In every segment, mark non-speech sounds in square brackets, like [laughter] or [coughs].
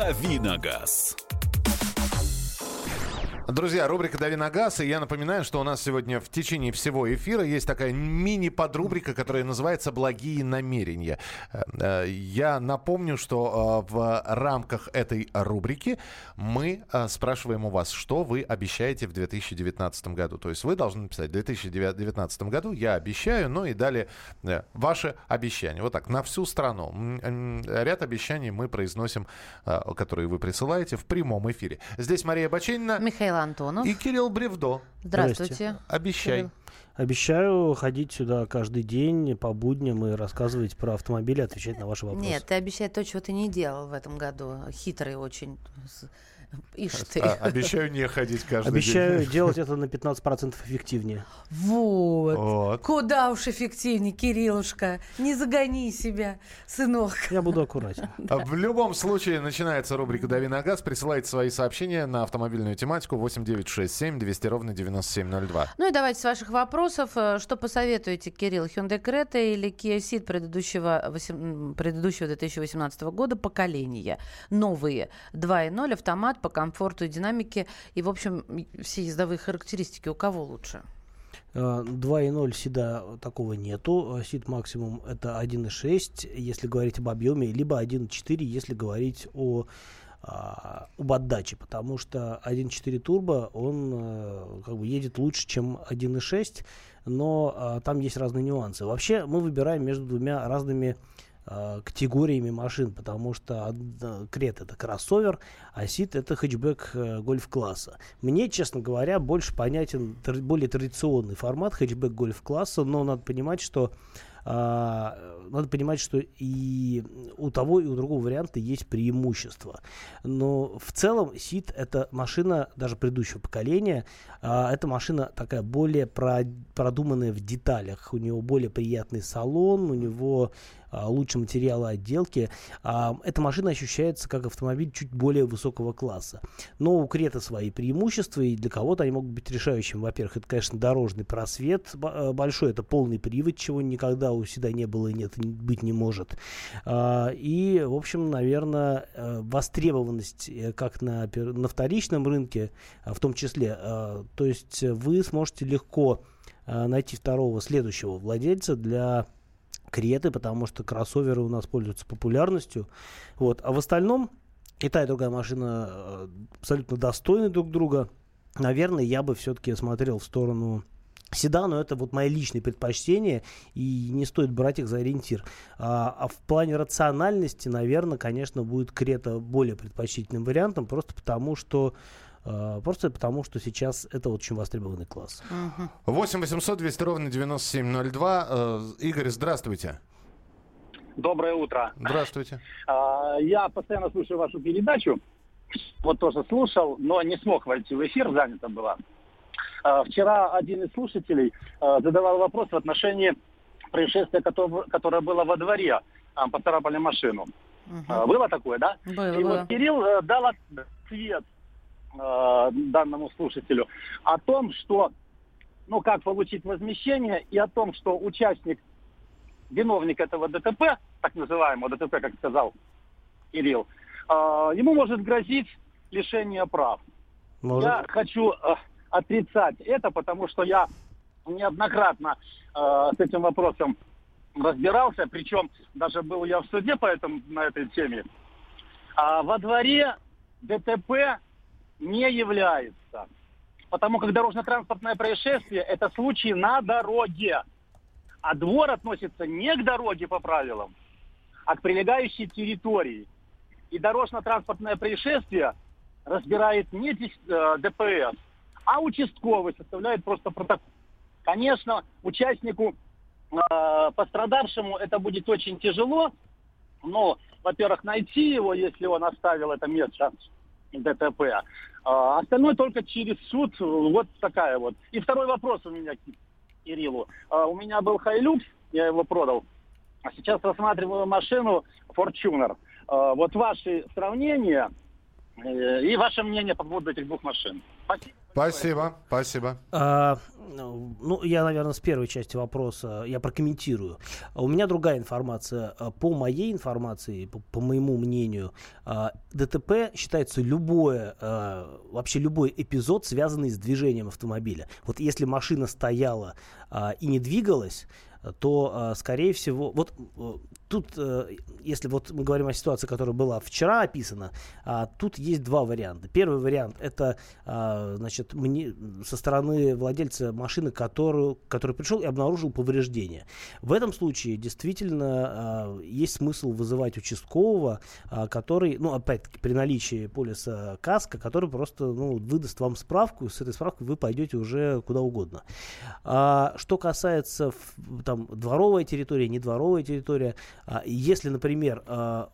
«Давиногаз». Друзья, рубрика «Дави на газ», и я напоминаю, что у нас сегодня в течение всего эфира есть такая мини-подрубрика, которая называется «Благие намерения». Э, э, я напомню, что э, в рамках этой рубрики мы спрашиваем у вас, что вы обещаете в 2019 году. То есть вы должны написать в 2019 году «Я обещаю», ну и далее ваши обещания. Вот так, на всю страну. Ряд обещаний мы произносим, которые вы присылаете в прямом эфире. Здесь Мария Баченина. Михаил Антонов. И Кирилл Бревдо. Здравствуйте. Здрасте. Обещай. Кирилл. Обещаю ходить сюда каждый день по будням и рассказывать про автомобили, отвечать на ваши вопросы. Нет, ты обещай то, чего ты не делал в этом году. Хитрый очень. Ишь ты. А, обещаю не ходить каждый обещаю день. Обещаю [laughs] делать это на 15% эффективнее. Вот. вот. Куда уж эффективнее, Кириллушка. Не загони себя, сынок. Я буду аккуратен. [laughs] да. В любом случае, начинается рубрика «Дави на газ». Присылайте свои сообщения на автомобильную тематику 8967 200 ровно 9702. Ну и давайте с ваших вопросов. Э, что посоветуете, Кирилл? Hyundai Creta или Kia Ceed предыдущего, 8, предыдущего 2018 года поколения? Новые. 2.0 автомат по комфорту и динамике. И, в общем, все ездовые характеристики у кого лучше? 2.0 э, СИДа такого нету. СИД максимум это 1.6, если говорить об объеме, либо 1.4, если говорить о а, об отдаче, потому что 1.4 турбо, он а, как бы едет лучше, чем 1.6, но а, там есть разные нюансы. Вообще мы выбираем между двумя разными Э, категориями машин, потому что Крет это кроссовер, а Сит это хэтчбэк э, гольф-класса. Мне, честно говоря, больше понятен более традиционный формат хэтчбэк гольф-класса, но надо понимать, что а, надо понимать, что и у того, и у другого варианта есть преимущества. Но в целом Сит это машина даже предыдущего поколения. А, это машина такая более продуманная в деталях. У него более приятный салон, у него лучше материалы отделки. А, эта машина ощущается как автомобиль чуть более высокого класса. Но у Крета свои преимущества, и для кого-то они могут быть решающими. Во-первых, это, конечно, дорожный просвет э, большой, это полный привод, чего никогда у Седа не было и нет, быть не может. А, и, в общем, наверное, э, востребованность э, как на, на вторичном рынке, в том числе, то есть вы сможете легко найти второго следующего владельца для Креты, потому что кроссоверы у нас пользуются популярностью. Вот. А в остальном и та, и другая машина э, абсолютно достойны друг друга. Наверное, я бы все-таки смотрел в сторону седана, это вот мои личные предпочтения, и не стоит брать их за ориентир. А, а в плане рациональности, наверное, конечно, будет Крета более предпочтительным вариантом, просто потому что просто потому, что сейчас это очень востребованный класс. 8 800 200 ровно 9702. Э, Игорь, здравствуйте. Доброе утро. Здравствуйте. А, я постоянно слушаю вашу передачу. Вот тоже слушал, но не смог войти в эфир, занято было. А, вчера один из слушателей задавал вопрос в отношении происшествия, которое было во дворе. Поцарапали машину. Угу. Было такое, да? Было, И было. вот Кирилл э, дал ответ э, данному слушателю о том, что, ну, как получить возмещение, и о том, что участник, виновник этого ДТП, так называемого ДТП, как сказал Кирилл, э, ему может грозить лишение прав. Может. Я хочу э, отрицать это, потому что я неоднократно э, с этим вопросом разбирался, причем даже был я в суде по этому, на этой теме. А во дворе ДТП не является. Потому как дорожно-транспортное происшествие – это случай на дороге. А двор относится не к дороге по правилам, а к прилегающей территории. И дорожно-транспортное происшествие разбирает не э, ДПС, а участковый составляет просто протокол. Конечно, участнику, э, пострадавшему это будет очень тяжело, но, во-первых, найти его, если он оставил это место ДТП, а остальное только через суд. Вот такая вот. И второй вопрос у меня к Кириллу. А, у меня был Хайлюкс, я его продал. А сейчас рассматриваю машину Fortuner. А, вот ваши сравнения э, и ваше мнение по поводу этих двух машин. Спасибо. Спасибо, спасибо. А, ну, я, наверное, с первой части вопроса я прокомментирую. У меня другая информация. А, по моей информации, по, по моему мнению, а, ДТП считается любое, а, вообще любой эпизод, связанный с движением автомобиля. Вот если машина стояла и не двигалась, то, скорее всего, вот тут, э, если вот мы говорим о ситуации, которая была вчера описана, а, тут есть два варианта. Первый вариант это а, значит, мне, со стороны владельца машины, которую, который пришел и обнаружил повреждения. В этом случае действительно а, есть смысл вызывать участкового, который, ну, опять-таки, при наличии полиса каска, который просто ну, выдаст вам справку, с этой справкой вы пойдете уже куда угодно. Что касается там, дворовая территория, недворовая территория, а если, например, а,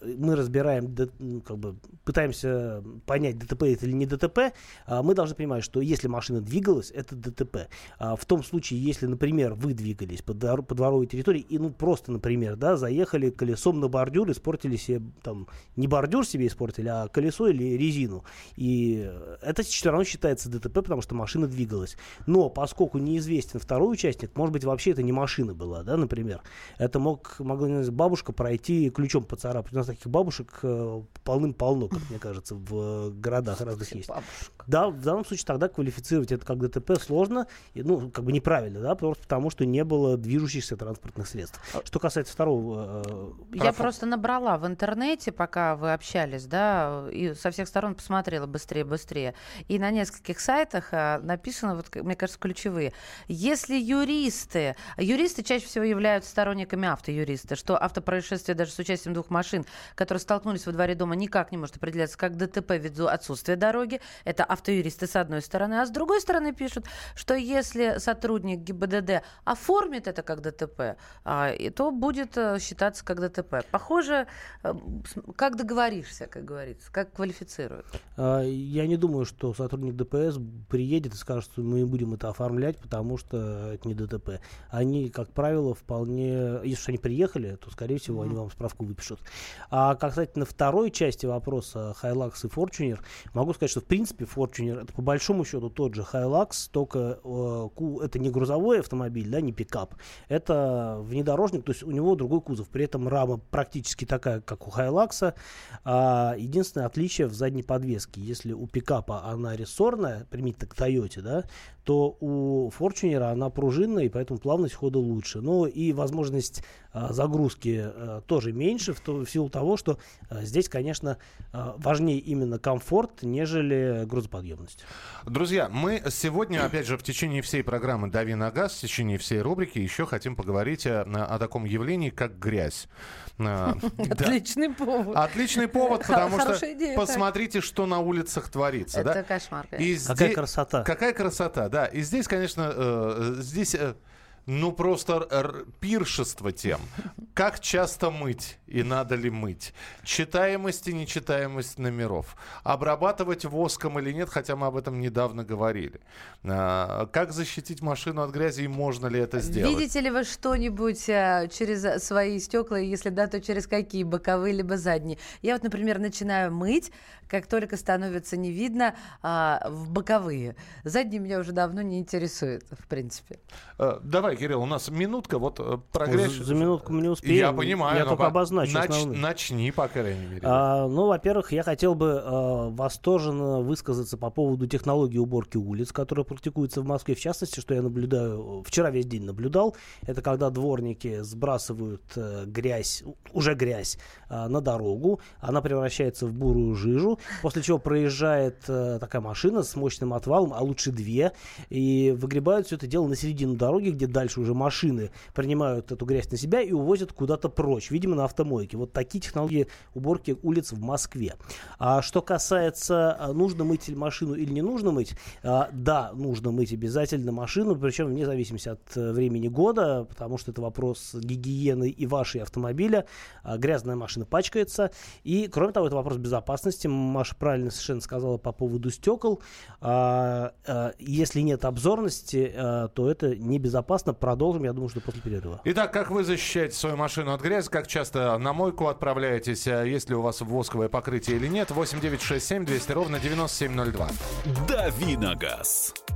мы разбираем, как бы пытаемся понять, ДТП это или не ДТП, а, мы должны понимать, что если машина двигалась, это ДТП. В том случае, если, например, вы двигались по, двор, дворовой территории и, ну, просто, например, да, заехали колесом на бордюр, испортили себе, там, не бордюр себе испортили, а колесо или резину. И это все равно считается ДТП, потому что машина двигалась. Но поскольку неизвестен второй участник, может быть, вообще это не машина была, да, например. Это мог, могла бабушка пройти ключом поцарапать. У нас таких бабушек э, полным-полно, как мне кажется, в городах разных есть. Бабушка. Да, в данном случае тогда квалифицировать это как ДТП сложно, и, ну, как бы неправильно, да, просто потому что не было движущихся транспортных средств. А что касается второго... Э, Я просто набрала в интернете, пока вы общались, да, и со всех сторон посмотрела быстрее, быстрее. И на нескольких сайтах э, написано, вот, мне кажется, ключевые. Если юристы, юристы чаще всего являются сторонниками автоюриста, что автопроисшествие даже с участием двух машин, которые столкнулись во дворе дома, никак не может определяться как ДТП ввиду отсутствия дороги. Это автоюристы с одной стороны, а с другой стороны пишут, что если сотрудник ГИБДД оформит это как ДТП, а, то будет э, считаться как ДТП. Похоже, э, как договоришься, как говорится, как квалифицируют. А, я не думаю, что сотрудник ДПС приедет и скажет, что мы будем это оформлять, потому что это не ДТП. Они, как правило, вполне... Если они приехали, то, скорее всего, mm-hmm. они вам справку выпишут. А касательно второй части вопроса Hilux и Fortuner, могу сказать, что, в принципе, Fortuner это по большому счету тот же Hilux, только э, это не грузовой автомобиль, да, не пикап, это внедорожник, то есть у него другой кузов, при этом рама практически такая, как у Hilux, а единственное отличие в задней подвеске, если у пикапа она рессорная, примите к Toyota, да, то у Fortuner она пружинная, и поэтому плавность хода лучше. Ну и возможность а, загрузки а, тоже меньше, в, то, в силу того, что а, здесь, конечно, а, важнее именно комфорт, нежели грузоподъемность. Друзья, мы сегодня, опять же, в течение всей программы «Дави на газ», в течение всей рубрики еще хотим поговорить о, о таком явлении, как грязь. [laughs] Отличный повод. Отличный повод, потому что посмотрите, что на улицах творится. Это кошмар. Какая красота. Какая красота, да. И здесь, конечно, э, здесь э, ну, просто пиршество тем. Как часто мыть и надо ли мыть? Читаемость и нечитаемость номеров. Обрабатывать воском или нет, хотя мы об этом недавно говорили. А, как защитить машину от грязи и можно ли это сделать? Видите ли вы что-нибудь а, через свои стекла? Если да, то через какие? Боковые либо задние? Я вот, например, начинаю мыть, как только становится не видно, а, в боковые. Задние меня уже давно не интересуют, в принципе. А, давай, Кирилл, у нас минутка, вот э, прогресс. За, за минутку мы не успеем. Я понимаю. Я только по... обозначу нач... основные. Начни, по крайней мере. А, ну, во-первых, я хотел бы а, восторженно высказаться по поводу технологии уборки улиц, которая практикуется в Москве. В частности, что я наблюдаю, вчера весь день наблюдал, это когда дворники сбрасывают а, грязь, уже грязь, а, на дорогу, она превращается в бурую жижу, после чего проезжает а, такая машина с мощным отвалом, а лучше две, и выгребают все это дело на середину дороги, где дальше дальше уже машины принимают эту грязь на себя и увозят куда-то прочь, видимо, на автомойке. Вот такие технологии уборки улиц в Москве. А что касается, а, нужно мыть машину или не нужно мыть, а, да, нужно мыть обязательно машину, причем вне зависимости от э, времени года, потому что это вопрос гигиены и вашей автомобиля. А, грязная машина пачкается. И, кроме того, это вопрос безопасности. Маша правильно совершенно сказала по поводу стекол. Если нет обзорности, то это небезопасно продолжим, я думаю, что после перерыва. Итак, как вы защищаете свою машину? от грязи? Как часто на мойку отправляетесь? А Есть ли у вас восковое покрытие или нет? 8 9 6 7 200 ровно 9702. Давиногаз. Гав-гав.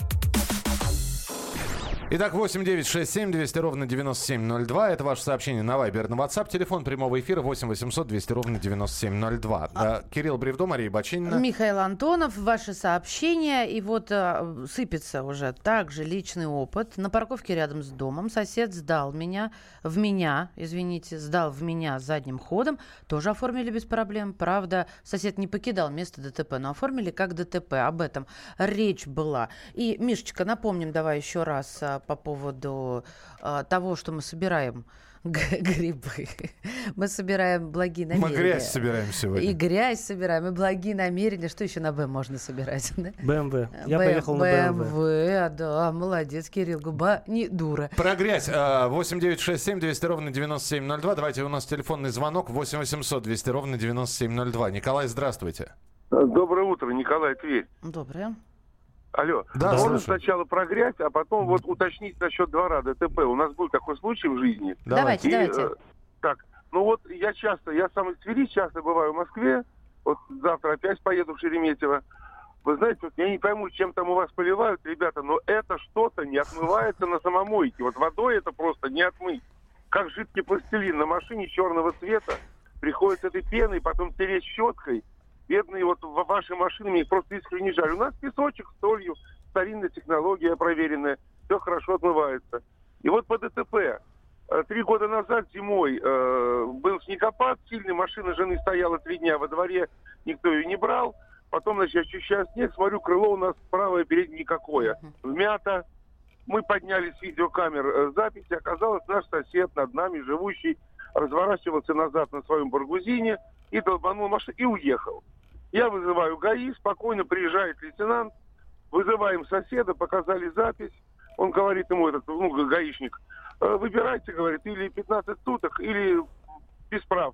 Итак, 8 9 6 7 200 ровно 9702. Это ваше сообщение на Viber, на WhatsApp. Телефон прямого эфира 8 800 200 ровно 9702. А... Кирилл Бревдо, Мария Бачинина. Михаил Антонов, ваши сообщения. И вот а, сыпется уже также личный опыт. На парковке рядом с домом сосед сдал меня, в меня, извините, сдал в меня задним ходом. Тоже оформили без проблем. Правда, сосед не покидал место ДТП, но оформили как ДТП. Об этом речь была. И, Мишечка, напомним давай еще раз а, по поводу а, того, что мы собираем [laughs] грибы. Мы собираем благие намерения. Мы грязь собираем сегодня. И грязь собираем, и благие намерения. Что еще на Б можно собирать? [laughs] БМВ. Я Б- поехал на БМВ. БМВ, да, молодец, Кирилл, губа не дура. Про грязь. А, 8 9 6 7 200 ровно 9702. Давайте у нас телефонный звонок 8 800 200 ровно 9702. Николай, здравствуйте. Доброе утро, Николай Тверь. Доброе. Алло. Да, Можно слушаю. сначала про грязь, а потом вот уточнить насчет двора ДТП. У нас был такой случай в жизни. Давайте, И, давайте. э, так, ну вот я часто, я сам из Твери, часто бываю в Москве. Вот завтра опять поеду в Шереметьево. Вы знаете, вот я не пойму, чем там у вас поливают, ребята, но это что-то не отмывается на самомойке. Вот водой это просто не отмыть. Как жидкий пластилин на машине черного цвета. Приходится этой пеной, потом тереть щеткой. Бедные вот в вашей машине, мне их просто искренне жаль. У нас песочек с солью, старинная технология проверенная, все хорошо отмывается. И вот по ДТП. Э, Три года назад зимой э, был снегопад, сильный, машина жены стояла три дня во дворе, никто ее не брал. Потом, значит, я очищаю снег, смотрю, крыло у нас правое переднее никакое. Вмято. Мы подняли с видеокамер э, записи. Оказалось, наш сосед над нами, живущий, разворачивался назад на своем баргузине и долбанул машину и уехал. Я вызываю ГАИ, спокойно приезжает лейтенант, вызываем соседа, показали запись. Он говорит ему, этот, ну, гаишник, «Э, выбирайте, говорит, или 15 суток, или без прав.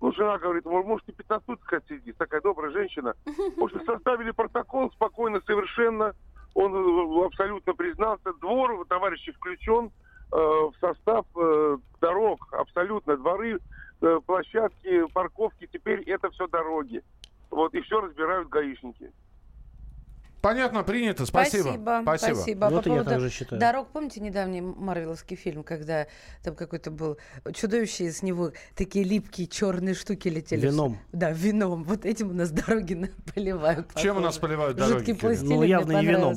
Ну, жена говорит, «Может, и 15 суток отсидит, такая добрая женщина. В общем, [laughs] составили протокол спокойно, совершенно. Он э, абсолютно признался. Двор, товарищи, включен э, в состав э, дорог. Абсолютно. Дворы, э, площадки, парковки. Теперь это все дороги. Вот, и все разбирают гаишники. Понятно, принято. Спасибо. Спасибо. Спасибо. спасибо. Вот По и я поводу так же считаю. Дорог, помните недавний марвеловский фильм, когда там какой-то был чудовище, из него такие липкие черные штуки летели? Вином. Да, вином. Вот этим у нас дороги [laughs] поливают. Чем у нас похоже. поливают дороги, Жидкий Кирилл? пластилин Ну, явно не вином.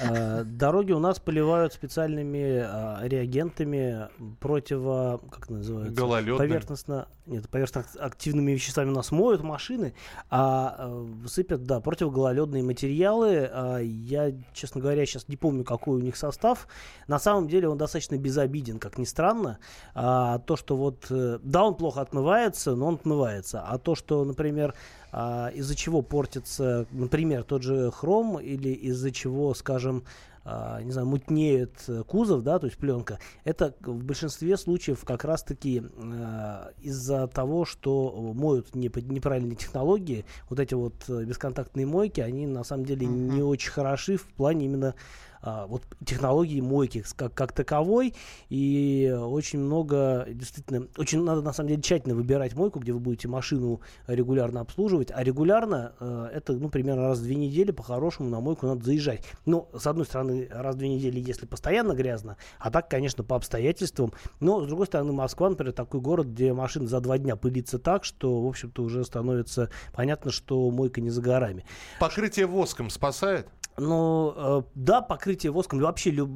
Э, Дороги у нас поливают специальными а, реагентами противо... Как называется? Гололедными. Поверхностно... Нет, поверхностно-активными веществами у нас моют машины, а э, сыпят, да, противогололедные материалы. А, Я, честно говоря, сейчас не помню, какой у них состав. На самом деле он достаточно безобиден, как ни странно. А, то, что вот... э, Да, он плохо отмывается, но он отмывается. А то, что, например, а, из-за чего портится, например, тот же хром или из-за чего, скажем, а, не знаю, мутнеет э, кузов, да, то есть пленка, это в большинстве случаев как раз-таки э, из-за того, что моют не неправильные технологии, вот эти вот э, бесконтактные мойки, они на самом деле не очень хороши в плане именно а, вот технологии мойки как, как таковой. И очень много, действительно, очень надо на самом деле тщательно выбирать мойку, где вы будете машину регулярно обслуживать. А регулярно э, это, ну, примерно раз в две недели по-хорошему на мойку надо заезжать. Ну, с одной стороны, раз в две недели, если постоянно грязно, а так, конечно, по обстоятельствам. Но, с другой стороны, Москва, например, такой город, где машина за два дня пылится так, что, в общем-то, уже становится понятно, что мойка не за горами. Покрытие воском спасает? Ну, э, да, покрытие воском, вообще люб...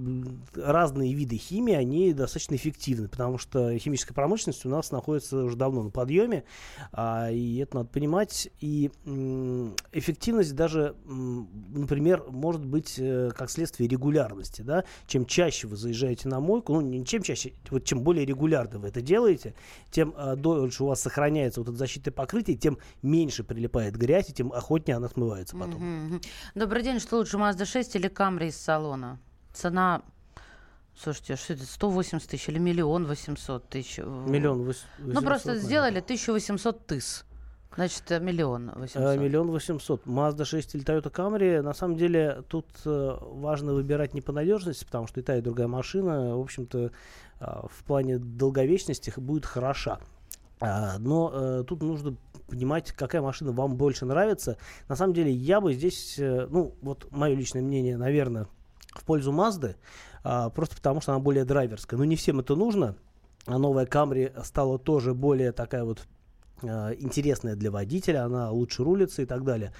разные виды химии, они достаточно эффективны, потому что химическая промышленность у нас находится уже давно на подъеме, а, и это надо понимать. И эффективность даже, например, может быть э, как следствие регулярности, да. Чем чаще вы заезжаете на мойку, ну, не чем чаще, вот чем более регулярно вы это делаете, тем э, дольше у вас сохраняется вот это защитное покрытие, тем меньше прилипает грязь, и тем охотнее она смывается потом. Добрый день, что лучше, Mazda 6 или Camry из салона? Цена, слушайте, что это, 180 тысяч или миллион восемьсот тысяч? Миллион вось- Ну, просто 800, сделали 1800 тыс. Значит, э, миллион Э, восемьсот. Миллион восемьсот. Mazda 6 или Toyota Camry. На самом деле тут э, важно выбирать не по надежности, потому что и та, и другая машина, в общем-то, а, в плане долговечности будет хороша. А, Но э, тут нужно понимать, какая машина вам больше нравится. На самом деле, я бы здесь, э, ну, вот мое личное мнение, наверное, в пользу Mazda, а, просто потому что она более драйверская. Но не всем это нужно. А новая Camry стала тоже более такая вот э, интересная для водителя, она лучше рулится и так далее.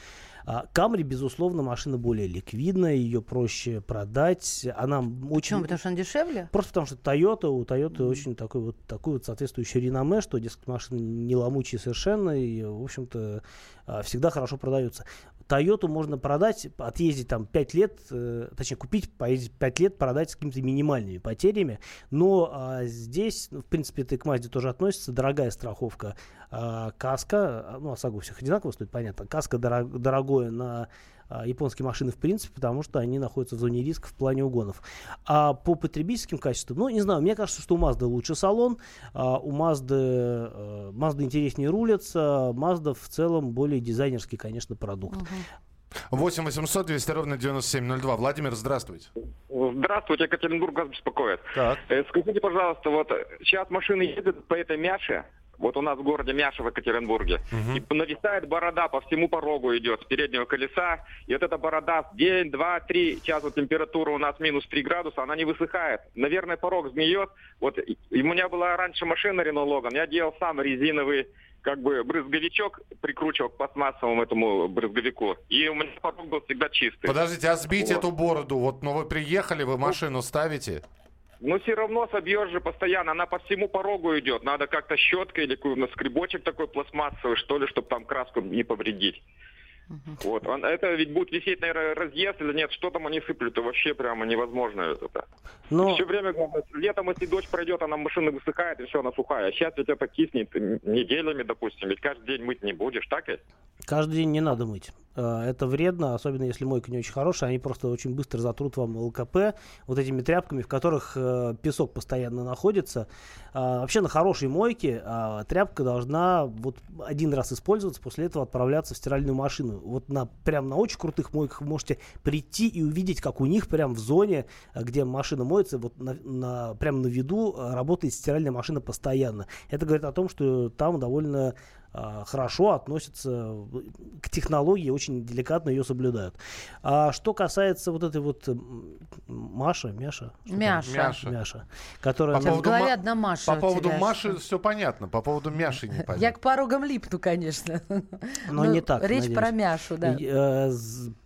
А Camry, безусловно, машина более ликвидная, ее проще продать. Она очень... Почему? Потому что он дешевле? Просто потому что Toyota, у Toyota очень такой вот, такой вот соответствующий реноме, что, дескать, машины не ломучие совершенно и, в общем-то, а, всегда хорошо продаются. Тойоту можно продать, отъездить там 5 лет, э, точнее купить, поездить 5 лет, продать с какими-то минимальными потерями. Но а, здесь, ну, в принципе, это и к Мазде тоже относится, дорогая страховка. А, каска, а, ну, ОСАГО всех одинаково стоит, понятно. Каска дорог- дорогое на японские машины в принципе, потому что они находятся в зоне риска в плане угонов. А по потребительским качествам, ну, не знаю, мне кажется, что у Mazda лучше салон, а у Mazda, э, Mazda интереснее рулится, Mazda в целом более дизайнерский, конечно, продукт. 8 800 200 ровно 9702. Владимир, здравствуйте. Здравствуйте, Екатеринбург вас беспокоит. Так. Э, Скажите, пожалуйста, вот э, сейчас машины едут по этой Мяше, вот у нас в городе Мяша в Екатеринбурге, и нависает борода по всему порогу идет с переднего колеса, и вот эта борода день, два, три, сейчас вот температура у нас минус 3 градуса, она не высыхает. Наверное, порог сгниет. Вот и- у меня была раньше машина Renault Logan, я делал сам резиновый как бы брызговичок прикручивал к пластмассовому этому брызговику, и у меня порог был всегда чистый. Подождите, а сбить Вот. эту бороду? Вот, ну вы приехали, вы машину ставите? Но все равно собьешь же постоянно, она по всему порогу идет. Надо как-то щеткой или какой-то скребочек такой пластмассовый, что ли, чтобы там краску не повредить. Вот. Он- это ведь будет висеть, наверное, разъезд или нет, что там они сыплют, это вообще прямо невозможно это. Но Все время, летом, если дождь пройдет, она машина высыхает, и все, она сухая. А сейчас ведь это киснет неделями, допустим, ведь каждый день мыть не будешь, так ведь? каждый день не надо мыть. Э, Это вредно, особенно если мойка не очень хорошая. Они просто очень быстро затрут вам ЛКП вот этими тряпками, в которых э, песок постоянно находится. А, Вообще на хорошей мойке а, тряпка должна вот один раз использоваться, после этого отправляться в стиральную машину. Вот на, прям на очень крутых мойках вы можете прийти и увидеть, как у них прям в зоне, где машина моется, вот на, на- прям на виду э, работает стиральная машина постоянно. Это говорит о том, что там довольно хорошо относятся к технологии, очень деликатно ее соблюдают. А что касается вот этой вот м, Маша, Мяша? Мяша. Мяша. Мяша, которая По в поводу голове Ма- одна Маша По поводу тебя. Маши все понятно, по поводу Мяши не Я понятно. к порогам липну, конечно. Но Ну, не так, Речь надеюсь. про Мяшу, да. И, э,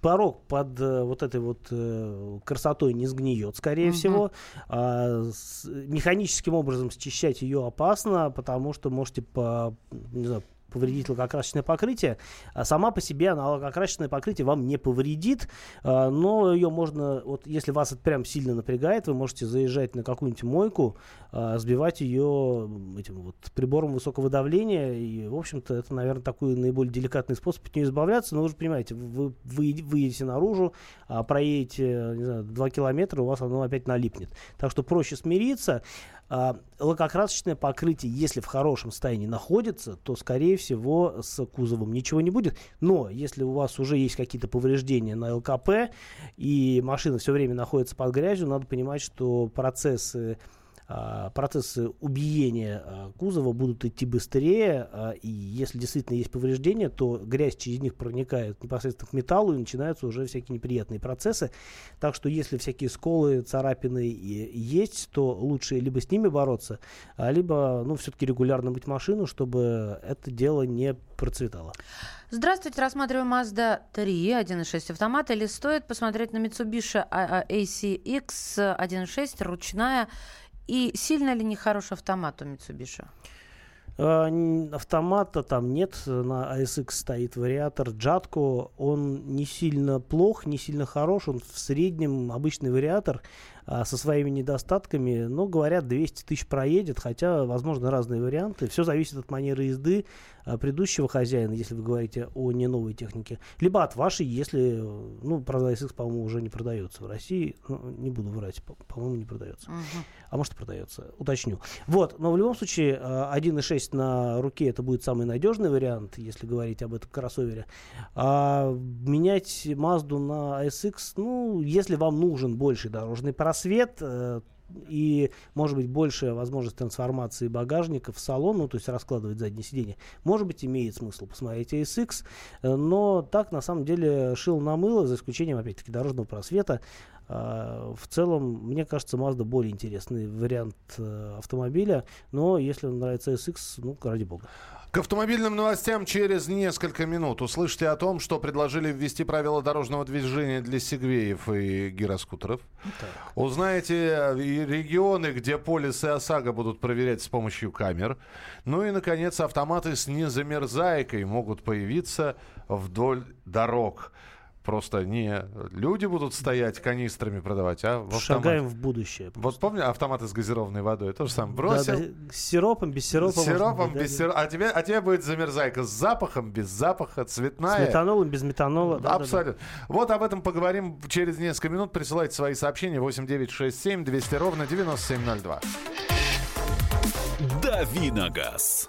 порог под э, вот этой вот э, красотой не сгниет, скорее Мгм. всего. А, с- механическим образом счищать ее опасно, потому что можете по, не знаю, повредить лакокрасочное покрытие. А сама по себе она лакокрасочное покрытие вам не повредит, а, но ее можно, вот если вас это прям сильно напрягает, вы можете заезжать на какую-нибудь мойку, а, сбивать ее этим вот прибором высокого давления, и, в общем-то, это, наверное, такой наиболее деликатный способ от нее избавляться, но вы же понимаете, вы, вы выедете наружу, проедете, не знаю, 2 километра, у вас оно опять налипнет. Так что проще смириться. А, лакокрасочное покрытие, если в хорошем состоянии находится, то, скорее всего, с кузовом ничего не будет. Но если у вас уже есть какие-то повреждения на ЛКП, и машина все время находится под грязью, надо понимать, что процессы процессы убиения а, кузова будут идти быстрее, а, и если действительно есть повреждения, то грязь через них проникает непосредственно к металлу, и начинаются уже всякие неприятные процессы. Так что если всякие сколы, царапины есть, то лучше либо с ними бороться, либо ну, все-таки регулярно мыть машину, чтобы это дело не процветало. Здравствуйте, рассматриваем Mazda 3 1.6 автомат. Или стоит посмотреть на Mitsubishi ACX 1.6 ручная и сильно ли нехороший автомат у Mitsubishi? А, автомата там нет, на ASX стоит вариатор Джатко, он не сильно плох, не сильно хорош, он в среднем обычный вариатор, а, со своими недостатками, но говорят, 200 тысяч проедет, хотя, возможно, разные варианты. Все зависит от манеры езды а, предыдущего хозяина, если вы говорите о не новой технике, либо от вашей, если, ну, правда, SX, по-моему, уже не продается в России, ну, не буду врать, по-моему, не продается. Uh-huh. А может, продается, уточню. Вот, но в любом случае, 1.6 а, на руке это будет самый надежный вариант, если говорить об этом кроссовере. А менять Mazda на SX, ну, если вам нужен больший дорожный просвет, просвет э, и, может быть, большая возможность трансформации багажника в салон, ну, то есть раскладывать заднее сиденье, может быть, имеет смысл посмотреть ASX, э, но так, на самом деле, шил на мыло, за исключением, опять-таки, дорожного просвета. Э, в целом, мне кажется, Mazda более интересный вариант автомобиля, но если вам нравится ASX, ну, ради бога. К автомобильным новостям через несколько минут. Услышите о том, что предложили ввести правила дорожного движения для сегвеев и гироскутеров. Так. Узнаете регионы, где полис и ОСАГО будут проверять с помощью камер. Ну и, наконец, автоматы с незамерзайкой могут появиться вдоль дорог. Просто не люди будут стоять канистрами продавать, а в Шагаем в будущее. Просто. Вот помню автоматы с газированной водой? То же самое. Бросил. Да, да. С сиропом, без сиропа. С сиропом, без да, сиропа. А тебе, а тебе будет замерзайка с запахом, без запаха, цветная. С метанолом, без метанола. Да, Абсолютно. Да, да. Вот об этом поговорим через несколько минут. Присылайте свои сообщения 8967 200 ровно 9702. Давиногаз.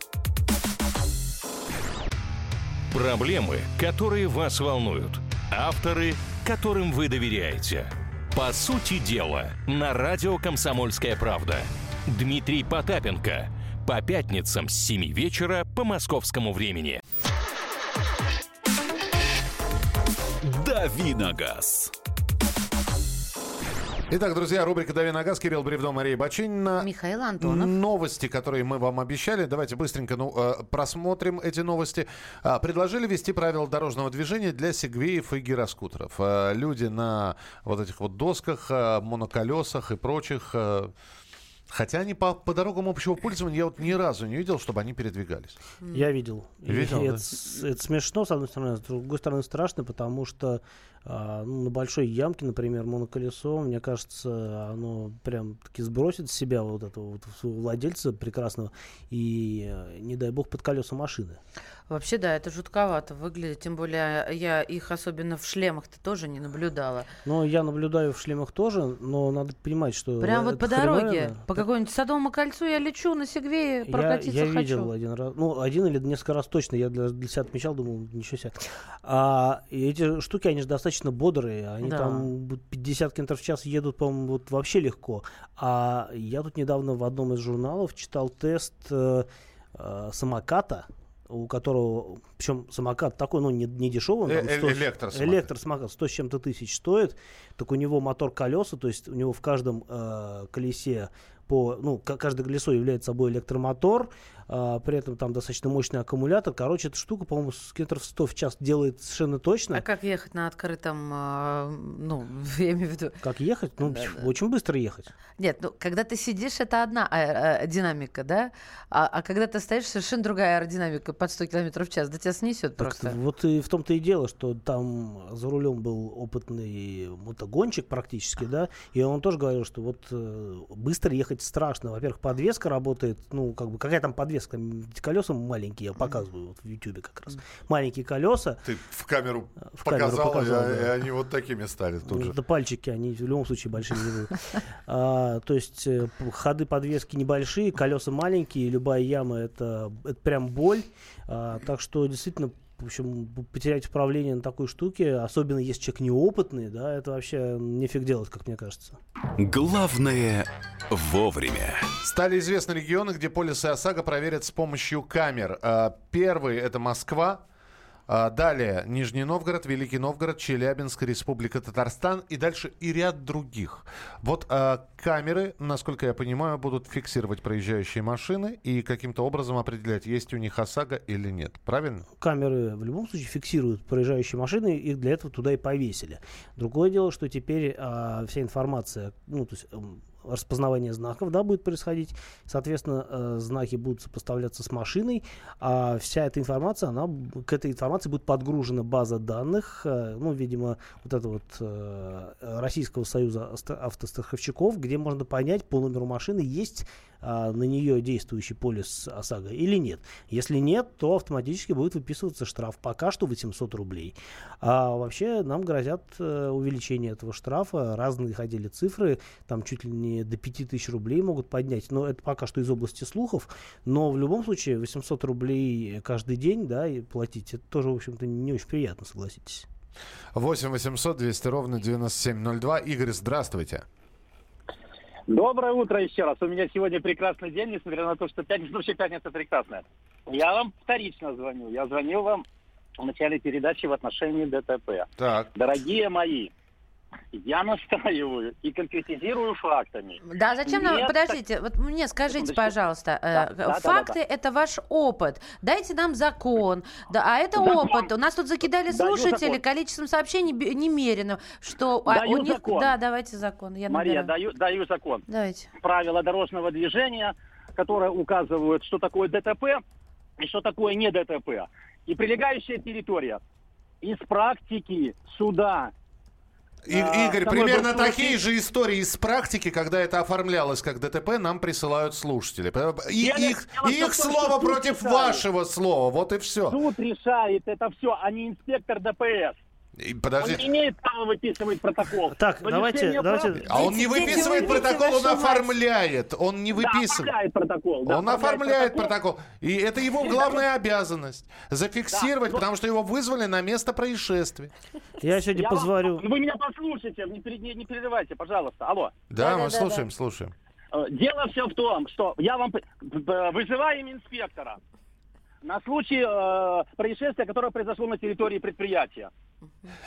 Проблемы, которые вас волнуют – Авторы, которым вы доверяете. По сути дела, на радио «Комсомольская правда». Дмитрий Потапенко. По пятницам с 7 вечера по московскому времени. Давиногаз. Итак, друзья, рубрика «Дави на газ», Кирилл Бревдо, Мария Бачинина. Михаил Антонов. Новости, которые мы вам обещали. Давайте быстренько ну, э, просмотрим эти новости. А, предложили ввести правила дорожного движения для сегвеев и гироскутеров. А, люди на вот этих вот досках, а, моноколесах и прочих... Хотя они по, по дорогам общего пользования я вот ни разу не видел, чтобы они передвигались. Я видел. Видел, и да? это, это смешно, с одной стороны, с другой стороны страшно, потому что а, ну, на большой ямке, например, моноколесо, мне кажется, оно прям таки сбросит с себя вот этого вот владельца прекрасного и, э, не дай бог, под колеса машины. Вообще, да, это жутковато выглядит. Тем более, я их особенно в шлемах-то тоже не наблюдала. Ну, я наблюдаю в шлемах тоже, но надо понимать, что... Прям вот по дороге, по какому-нибудь Садовому кольцу я лечу на Сегвее, прокатиться я, я хочу. видел один раз, ну, один или несколько раз точно, я для, для себя отмечал, думал, ничего себе. А эти штуки, они же достаточно бодрые, они да. там 50 км в час едут, по-моему, вот вообще легко. А я тут недавно в одном из журналов читал тест э, э, самоката, у которого, причем самокат такой, ну, не, не дешевый, он там 100, электросамокат. электросамокат 100 с чем-то тысяч стоит, так у него мотор колеса, то есть у него в каждом э, колесе по, ну, каждое колесо является собой электромотор, а, при этом там достаточно мощный аккумулятор. Короче, эта штука, по-моему, с километров 100 в час делает совершенно точно. А как ехать на открытом, а, ну, [laughs] я имею в виду... Как ехать? Ну, да, да. очень быстро ехать. Нет, ну, когда ты сидишь, это одна аэродинамика, да? А, а когда ты стоишь, совершенно другая аэродинамика под 100 километров в час. Да тебя снесет так просто. Вот и в том-то и дело, что там за рулем был опытный мотогонщик практически, да, и он тоже говорил, что вот э, быстро ехать страшно. Во-первых, подвеска работает, ну, как бы, какая там подвеска? подвеска. Колеса маленькие, я показываю вот в Ютубе как раз. Маленькие колеса. Ты в камеру в показал, камеру показал и, да. и они вот такими стали тут же. Да пальчики, они в любом случае большие не будут. [laughs] А, то есть э, ходы подвески небольшие, колеса маленькие, любая яма это, это прям боль. А, так что действительно в общем, потерять управление на такой штуке, особенно если человек неопытный, да, это вообще нефиг делать, как мне кажется. Главное Вовремя. Стали известны регионы, где полисы ОСАГО проверят с помощью камер. А, Первый – это Москва. А, Далее Нижний Новгород, Великий Новгород, Челябинск, Республика Татарстан и дальше и ряд других. Вот а, камеры, насколько я понимаю, будут фиксировать проезжающие машины и каким-то образом определять, есть у них ОСАГО или нет. Правильно? камеры в любом случае фиксируют проезжающие машины, их для этого туда и повесили. Другое дело, что теперь а, вся информация, ну, то есть эм, распознавание знаков, да, будет происходить. Соответственно, э, знаки будут сопоставляться с машиной, а вся эта информация, она, к этой информации будет подгружена база данных, э, ну, видимо, вот это вот э, Российского союза авто- автостраховщиков, где можно понять по номеру машины, есть а, на нее действующий полис ОСАГО или нет. Если нет, то автоматически будет выписываться штраф. Пока что 800 рублей. А вообще нам грозят э, увеличение этого штрафа. Разные ходили цифры. Там чуть ли не до 5000 рублей могут поднять. Но это пока что из области слухов. Но в любом случае 800 рублей каждый день да, и платить, это тоже, в общем-то, не очень приятно, согласитесь. 8 800 200 ровно 9702. Игорь, здравствуйте. Доброе утро еще раз. У меня сегодня прекрасный день, несмотря на то, что пятница, вообще пятница прекрасная. Я вам вторично звоню. Я звонил вам в начале передачи в отношении ДТП. Так. Дорогие мои, я настаиваю и конкретизирую фактами. Да, зачем нам... Нет, Подождите, вот мне скажите, пожалуйста, Да, э, да, факты да, да. это ваш опыт. Дайте нам закон. Да, а это Закон. опыт. У нас тут закидали Даю слушатели закон. количеством сообщений немерено, что а, Даю у них... закон. Да, давайте закон. Я Мария, набираю. даю, даю закон. Давайте. Правила дорожного движения, которые указывают, что такое ДТП и что такое не ДТП. И прилегающая территория. Из практики суда И- А, Игорь, примерно такие же истории из практики, когда это оформлялось как ДТП, нам присылают слушатели. И Я их, их слово против решает. вашего слова. Вот и все. суд решает это все, а не инспектор ДПС. И, Он не имеет права выписывать протокол. Так, Но давайте- давайте- прав- А он не дети, выписывает протокол, он оформляет. Он не Да, выписывает. оформляет протокол. да, Он оформляет протокол. И это его главная обязанность. Зафиксировать, Да, потому что его вызвали на место происшествия. Я сегодня Я вам- позвоню. Вы меня послушайте, не, пере- не- перерывайте, пожалуйста. Алло. Да, мы Да-да-да-да. слушаем, слушаем. Э, Дело все в том, что я вам вызываем инспектора на случай э, происшествия, которое произошло на территории предприятия.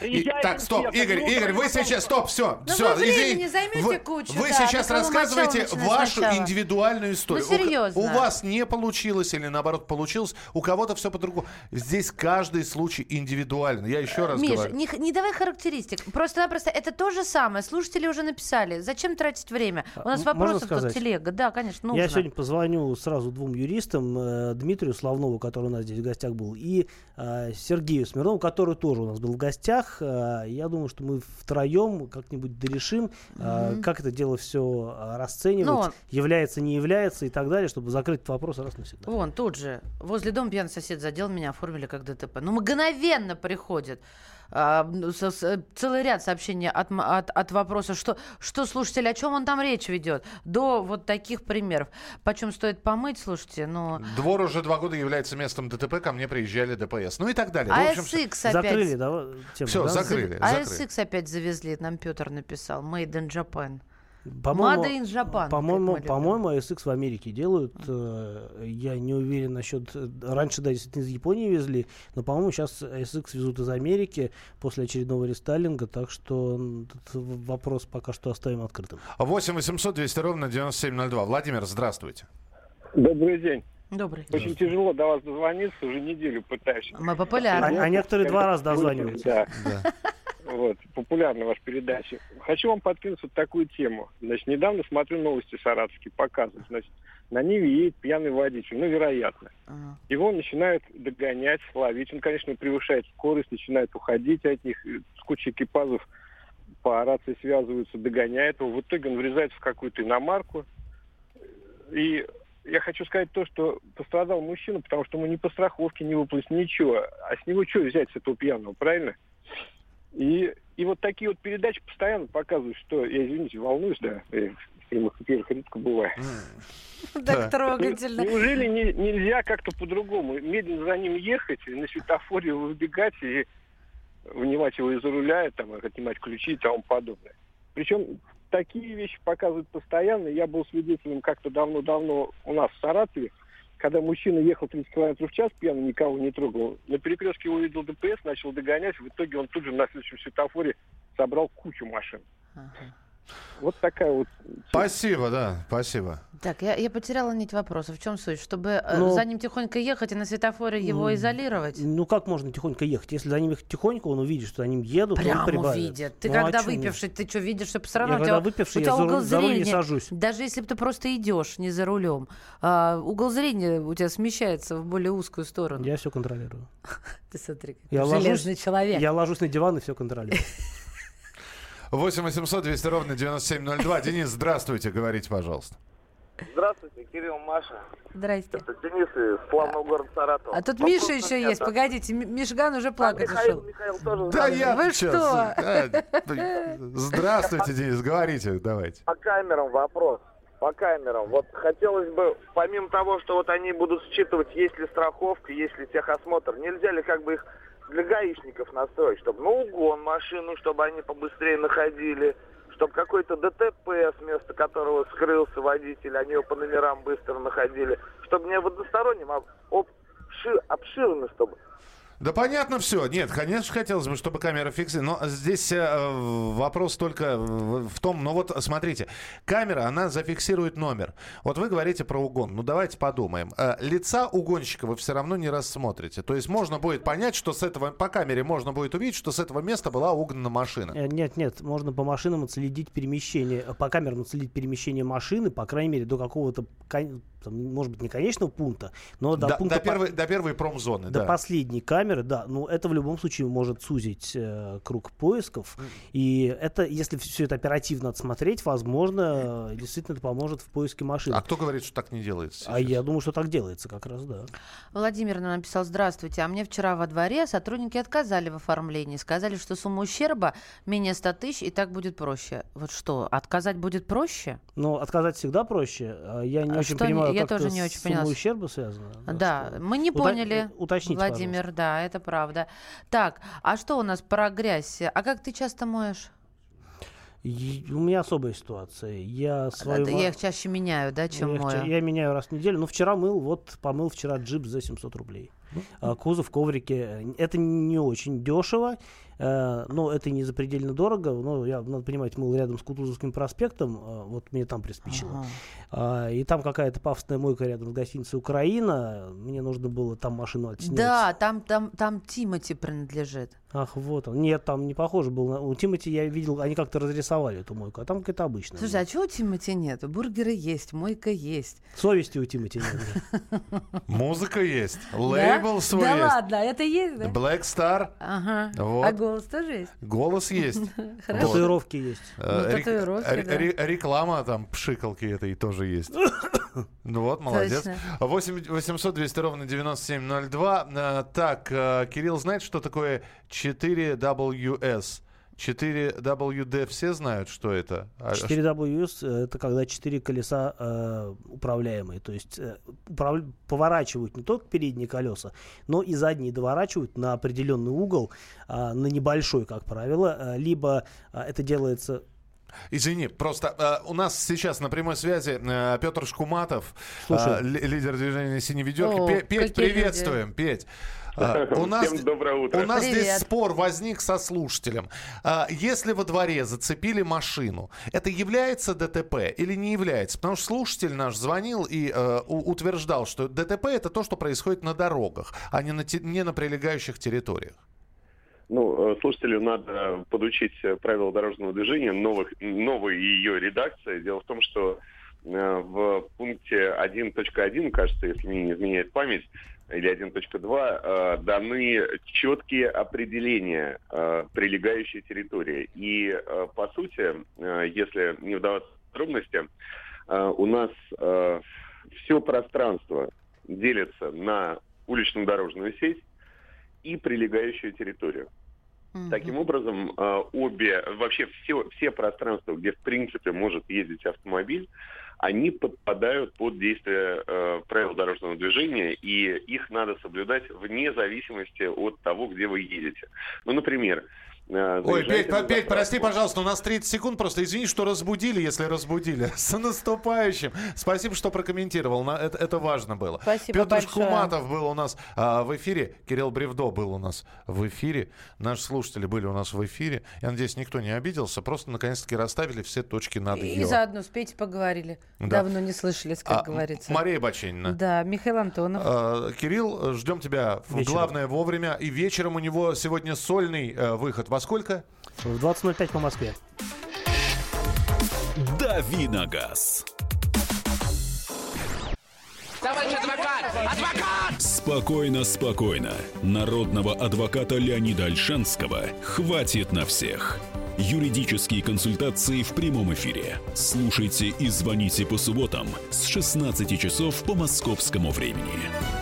И- так, стоп, Игорь, ну, Игорь, вы сейчас, стоп, все, Ну, все, вы займете вы, кучу, вы да, сейчас рассказываете вашу сначала. индивидуальную историю. Ну, У серьезно. У, вас не получилось или наоборот получилось, у кого-то все по-другому. Здесь каждый случай индивидуален. Я еще раз Миш, говорю. не, не давай характеристик. Просто-напросто это то же самое. Слушатели уже написали. Зачем тратить время? У нас вопросов тут телега. Да, конечно, нужно. Я сегодня позвоню сразу двум юристам, э, Дмитрию Славнову, который у нас здесь в гостях был, и э, Сергею Смирнову, который тоже у нас был в гостях. Э, я думаю, что мы втроем как-нибудь дорешим, э, как это дело все расценивать, Ну, он- является, не является и так далее, чтобы закрыть этот вопрос раз навсегда. Вон, тут же, возле дома пьяный сосед задел, меня оформили как ДТП. Ну, мгновенно приходит целый ряд сообщений от, м- от, от вопроса, что, что слушатель, о чем он там речь ведет, до вот таких примеров. Почем стоит помыть, слушайте, ну... Двор уже два года является местом ДТП, ко мне приезжали ДПС. Ну и так далее. А В общем, ASX опять... Закрыли, да, тему, Всё, да? закрыли. А закрыли. ASX опять завезли, нам Петр написал. Made in Japan. По-моему, Made in Japan, По-моему, по-моему, ASX в Америке делают. э, Я не уверен насчет... э, Раньше, да, действительно из Японии везли, но, по-моему, сейчас ASX везут из Америки после очередного рестайлинга, так что вопрос пока что оставим открытым. 8 800 200 ровно 9702. Владимир, здравствуйте. Добрый день. Добрый. Очень тяжело до вас дозвониться, уже неделю пытаюсь. Мы А, популярны. а некоторые два раза дозваниваются. Да. Да. Вот, популярна ваша передача. Хочу вам подкинуть вот такую тему. Значит, недавно смотрю новости саратовские, показывают. Значит, на Ниве едет пьяный водитель, ну, вероятно. А. Его начинают догонять, ловить. Он, конечно, превышает скорость, начинает уходить от них. С кучей экипажев по рации связываются, догоняют его. В итоге он врезается в какую-то иномарку. И я хочу сказать то, что пострадал мужчина, потому что ему ни по страховке не выплатить ничего. А с него что взять, с этого пьяного, правильно? И, и вот такие вот передачи постоянно показывают, что, я, извините, волнуюсь, да, я в прямых эфирах редко бывает. [laughs] Так трогательно. Неужели не- нельзя как-то по-другому? Медленно за ним ехать, и на светофоре выбегать и вынимать его из-за руля, там, отнимать ключи и тому подобное. Причем такие вещи показывают постоянно. Я был свидетелем как-то давно-давно у нас в Саратове, когда мужчина ехал 30 км в час, пьяно никого не трогал. На перекрестке его увидел ДПС, начал догонять. В итоге он тут же на следующем светофоре собрал кучу машин. Вот такая вот... Спасибо, да, спасибо. Так, я, я потеряла нить вопроса. В чем суть? Чтобы э, Ну, за ним тихонько ехать и на светофоре его М, изолировать? Ну как можно тихонько ехать? Если за ним ехать тихонько, он увидит, что за ним едут, он Прямо прибавит. видит. Ты Ну, а когда нет? выпивший, ты что, видишь, что все равно Я у когда тебя, выпивший, у я тебя за угол за руль не зрения, сажусь. даже если бы ты просто идешь, не за рулем, а, угол зрения у тебя смещается в более узкую сторону. Я все контролирую. [laughs] Ты смотри, Я железный ложусь, человек. я ложусь на диван и все контролирую. [laughs] 8 800 200 ровно 9702. Денис, здравствуйте, говорите, пожалуйста. Здравствуйте, Кирилл, Маша. Здрасте. Это Денис из славного города Саратова. А тут Вопрос Миша еще меня, есть. да. Погодите, Мишган уже плакать Михаил, ушел. Михаил тоже Да я Вы сейчас, что? да. [laughs] Здравствуйте, Денис, говорите, давайте. По камерам вопрос. По камерам. Вот хотелось бы, помимо того, что вот они будут считывать, есть ли страховка, есть ли техосмотр, нельзя ли как бы их для гаишников настроить, чтобы на угон машину, чтобы они побыстрее находили, чтобы какой-то ДТП, с места которого скрылся водитель, они его по номерам быстро находили, чтобы не в одностороннем, а об, ши- обширно, чтобы Да понятно все. Нет, конечно, хотелось бы, чтобы камера фиксировала. Но здесь э, вопрос только в том, ну вот смотрите, камера, она зафиксирует номер. Вот вы говорите про угон. Ну давайте подумаем. Э, лица угонщика вы все равно не рассмотрите. То есть можно будет понять, что с этого, по камере можно будет увидеть, что с этого места была угнана машина. Э, Нет, нет, можно по машинам отследить перемещение, э, по камерам отследить перемещение машины, по крайней мере, до какого-то, там, может быть, не конечного пункта, но до До, пункта... до по- первой, до первой промзоны, До да. последней камеры, да. Ну, это в любом случае может сузить э, круг поисков. И это, если все это оперативно отсмотреть, возможно, э, действительно это поможет в поиске машины. А кто говорит, что так не делается? А я думаю, что так делается как раз, да. Владимир нам написал, здравствуйте, а мне вчера во дворе сотрудники отказали в оформлении, сказали, что сумма ущерба менее 100 тысяч, и так будет проще. Вот что, отказать будет проще? Но отказать всегда проще. А Я не А очень понимаю, я тоже не очень поняла. ущерба связано. Да, что- мы не Ута- поняли, Уточните, Владимир, да, это правда. Так, а что у нас про грязь? А как ты часто моешь? И у меня особая ситуация. Я свою... Это ма- Я их чаще меняю, да, чем я, их ча- мою. я меняю раз в неделю. Ну, вчера мыл, вот помыл вчера джип за 700 рублей. А, кузов, коврики. Это не очень дешево, э, но это не запредельно дорого. Но я, надо понимать, мыл рядом с Кутузовским проспектом, а, вот мне там приспичило. Ага. А, и там какая-то пафосная мойка рядом с гостиницей «Украина». Мне нужно было там машину отснять. Да, там, там, там Тимати принадлежит. Ах, вот он. Нет, там не похоже был. на- У Тимати я видел, они как-то разрисовали эту мойку, а там какая-то обычная. Слушай, а чего у Тимати нет? Бургеры есть, мойка есть. Совести у Тимати нет. [laughs] Музыка есть, Да? Лейбл свой Да есть. ладно, это есть, да? Black Star, Ага. Вот. А голос тоже есть? голос есть. [laughs] Хорошо. Татуировки есть. Э, Ну, татуировки, да. Реклама там пшикалки этой тоже есть. [coughs] Ну вот, молодец. Точно. 8 800 200 ровно 9702. Э, Так, э, Кирилл знает, что такое 4WS? 4WD все знают, что это? А 4WS э, это когда четыре колеса э, управляемые, то есть э, управ- поворачивают не только передние колеса, но и задние доворачивают на определенный угол, а, на небольшой, как правило, а, либо а, это делается Извини, просто э, у нас сейчас на прямой связи э, Петр Шкуматов, э, ли- лидер движения «Синей ведерки». О, Пе- Петь, приветствуем, Петь. Э, [laughs] у нас, Всем доброе утро. у нас здесь Привет. спор возник со слушателем. А, Если во дворе зацепили машину, это является ДТП или не является? Потому что слушатель наш звонил и э, утверждал, что ДТП это то, что происходит на дорогах, а не на, не на прилегающих территориях. Ну, э, слушателю надо подучить правила дорожного движения, новых, новой ее редакции. Дело в том, что э, в пункте 1.1, кажется, если мне не изменяет память, или 1.2, э, даны четкие определения э, прилегающей территории. И, э, по сути, если не вдаваться в подробности, у нас все пространство делится на улично-дорожную сеть и прилегающую территорию. Мгм. Таким образом, обе, вообще все, все пространства, где в принципе может ездить автомобиль, они подпадают под действие э, правил дорожного движения, и их надо соблюдать вне зависимости от того, где вы едете. Ну, например, Ой, заезжайте Петь, Петь, прости, пожалуйста, у нас 30 секунд просто. Извини, что разбудили, если разбудили. [laughs] С наступающим. Спасибо, что прокомментировал. На- Это, это важно было. Спасибо Петр большое. Шкуматов был у нас а, в эфире. Кирилл Бревдо был у нас в эфире. Наши слушатели были у нас в эфире. Я надеюсь, никто не обиделся. Просто наконец-таки расставили все точки над И «ё». заодно с Петей поговорили. Да. Давно не слышались, как А, говорится. Мария Баченина. Да, Михаил Антонов. Э, Кирилл, ждем тебя. Вечером. Главное вовремя. И вечером у него сегодня сольный э, выход. Сколько? В 20.05 по Москве. «Дави на газ». Товарищ адвокат! Адвокат! Спокойно, спокойно. Народного адвоката Леонида Альшанского хватит на всех. Юридические консультации в прямом эфире. Слушайте и звоните по субботам с 16 часов по московскому времени.